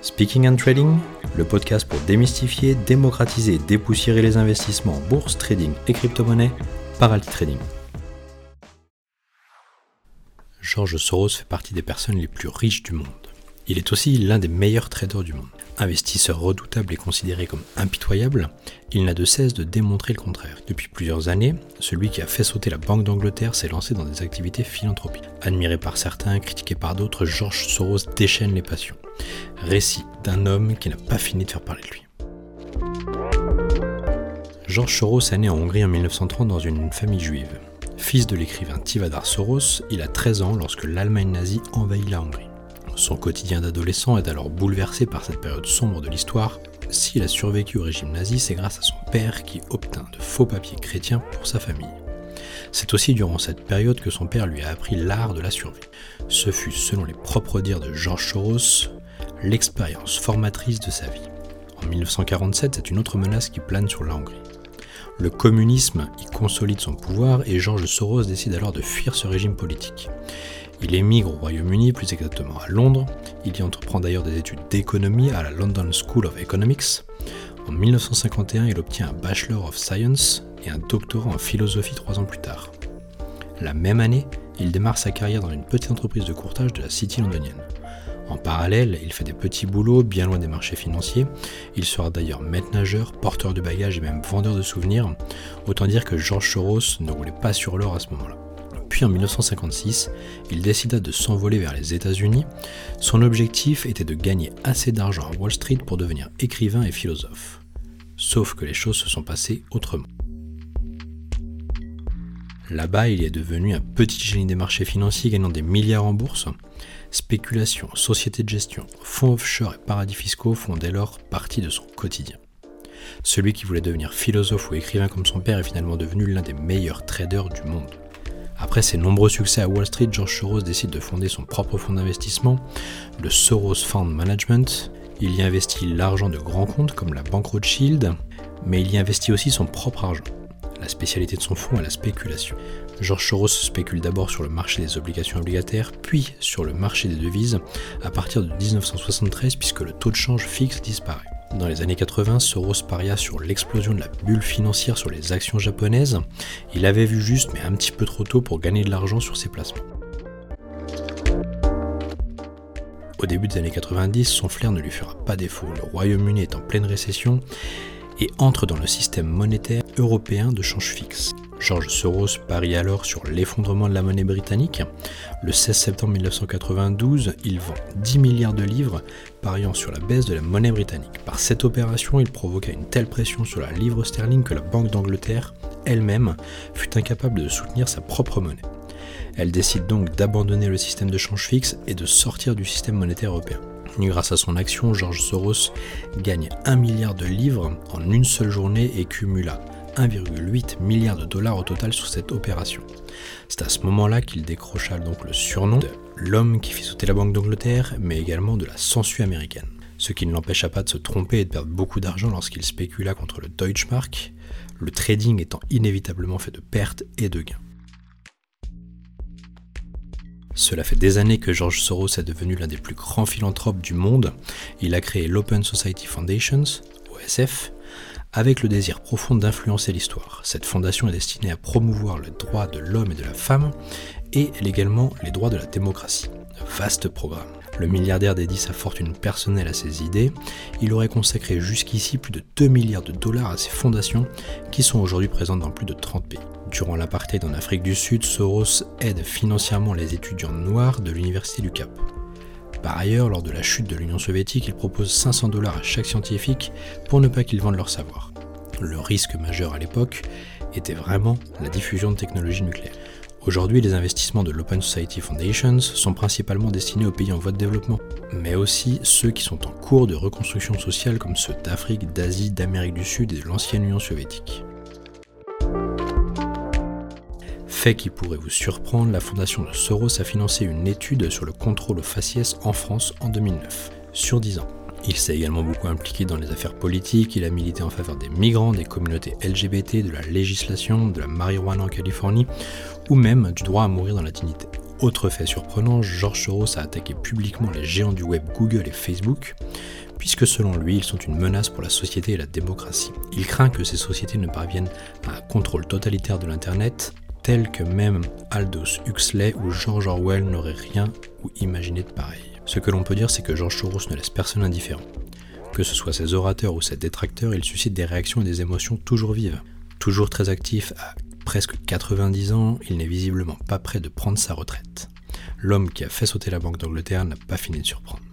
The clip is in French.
Speaking and Trading, le podcast pour démystifier, démocratiser dépoussiérer les investissements en bourse, trading et crypto-monnaie par Alti Trading. George Soros fait partie des personnes les plus riches du monde. Il est aussi l'un des meilleurs traders du monde. Investisseur redoutable et considéré comme impitoyable, il n'a de cesse de démontrer le contraire. Depuis plusieurs années, celui qui a fait sauter la Banque d'Angleterre s'est lancé dans des activités philanthropiques. Admiré par certains, critiqué par d'autres, George Soros déchaîne les passions. Récit d'un homme qui n'a pas fini de faire parler de lui. George Soros est né en Hongrie en 1930 dans une famille juive. Fils de l'écrivain Tivadar Soros, il a 13 ans lorsque l'Allemagne nazie envahit la Hongrie. Son quotidien d'adolescent est alors bouleversé par cette période sombre de l'histoire. S'il a survécu au régime nazi, c'est grâce à son père qui obtint de faux papiers chrétiens pour sa famille. C'est aussi durant cette période que son père lui a appris l'art de la survie. Ce fut, selon les propres dires de Georges Soros, l'expérience formatrice de sa vie. En 1947, c'est une autre menace qui plane sur la Hongrie. Le communisme y consolide son pouvoir et Georges Soros décide alors de fuir ce régime politique. Il émigre au Royaume-Uni, plus exactement à Londres. Il y entreprend d'ailleurs des études d'économie à la London School of Economics. En 1951, il obtient un Bachelor of Science et un doctorat en philosophie trois ans plus tard. La même année, il démarre sa carrière dans une petite entreprise de courtage de la City londonienne. En parallèle, il fait des petits boulots bien loin des marchés financiers. Il sera d'ailleurs maître nageur, porteur de bagages et même vendeur de souvenirs. Autant dire que George Soros ne roulait pas sur l'or à ce moment-là. Puis en 1956, il décida de s'envoler vers les États-Unis. Son objectif était de gagner assez d'argent à Wall Street pour devenir écrivain et philosophe. Sauf que les choses se sont passées autrement. Là-bas, il est devenu un petit génie des marchés financiers gagnant des milliards en bourse. Spéculation, sociétés de gestion, fonds offshore et paradis fiscaux font dès lors partie de son quotidien. Celui qui voulait devenir philosophe ou écrivain comme son père est finalement devenu l'un des meilleurs traders du monde. Après ses nombreux succès à Wall Street, George Soros décide de fonder son propre fonds d'investissement, le Soros Fund Management. Il y investit l'argent de grands comptes comme la banque Rothschild, mais il y investit aussi son propre argent. La spécialité de son fonds est la spéculation. George Soros spécule d'abord sur le marché des obligations obligataires, puis sur le marché des devises à partir de 1973 puisque le taux de change fixe disparaît. Dans les années 80, Soros paria sur l'explosion de la bulle financière sur les actions japonaises. Il avait vu juste, mais un petit peu trop tôt pour gagner de l'argent sur ses placements. Au début des années 90, son flair ne lui fera pas défaut. Le Royaume-Uni est en pleine récession et entre dans le système monétaire européen de change fixe. George Soros parie alors sur l'effondrement de la monnaie britannique. Le 16 septembre 1992, il vend 10 milliards de livres, pariant sur la baisse de la monnaie britannique. Par cette opération, il provoqua une telle pression sur la livre sterling que la Banque d'Angleterre, elle-même, fut incapable de soutenir sa propre monnaie. Elle décide donc d'abandonner le système de change fixe et de sortir du système monétaire européen. Grâce à son action, George Soros gagne 1 milliard de livres en une seule journée et cumula 1,8 milliard de dollars au total sur cette opération. C'est à ce moment-là qu'il décrocha donc le surnom de l'homme qui fit sauter la Banque d'Angleterre, mais également de la sangsue américaine. Ce qui ne l'empêcha pas de se tromper et de perdre beaucoup d'argent lorsqu'il spécula contre le Deutschmark, le trading étant inévitablement fait de pertes et de gains. Cela fait des années que George Soros est devenu l'un des plus grands philanthropes du monde. Il a créé l'Open Society Foundations, OSF, avec le désir profond d'influencer l'histoire. Cette fondation est destinée à promouvoir le droit de l'homme et de la femme et également les droits de la démocratie. Vaste programme. Le milliardaire dédie sa fortune personnelle à ses idées. Il aurait consacré jusqu'ici plus de 2 milliards de dollars à ses fondations qui sont aujourd'hui présentes dans plus de 30 pays. Durant l'apartheid en Afrique du Sud, Soros aide financièrement les étudiants noirs de l'Université du Cap. Par ailleurs, lors de la chute de l'Union soviétique, il propose 500 dollars à chaque scientifique pour ne pas qu'ils vendent leur savoir. Le risque majeur à l'époque était vraiment la diffusion de technologies nucléaires. Aujourd'hui, les investissements de l'Open Society Foundations sont principalement destinés aux pays en voie de développement, mais aussi ceux qui sont en cours de reconstruction sociale comme ceux d'Afrique, d'Asie, d'Amérique du Sud et de l'ancienne Union soviétique. Fait qui pourrait vous surprendre, la fondation de Soros a financé une étude sur le contrôle au faciès en France en 2009, sur 10 ans. Il s'est également beaucoup impliqué dans les affaires politiques, il a milité en faveur des migrants, des communautés LGBT, de la législation, de la marijuana en Californie, ou même du droit à mourir dans la dignité. Autre fait surprenant, George Soros a attaqué publiquement les géants du web Google et Facebook, puisque selon lui, ils sont une menace pour la société et la démocratie. Il craint que ces sociétés ne parviennent à un contrôle totalitaire de l'Internet, tel que même Aldous Huxley ou George Orwell n'auraient rien ou imaginé de pareil. Ce que l'on peut dire, c'est que George Soros ne laisse personne indifférent. Que ce soit ses orateurs ou ses détracteurs, il suscite des réactions et des émotions toujours vives. Toujours très actif à presque 90 ans, il n'est visiblement pas prêt de prendre sa retraite. L'homme qui a fait sauter la Banque d'Angleterre n'a pas fini de surprendre.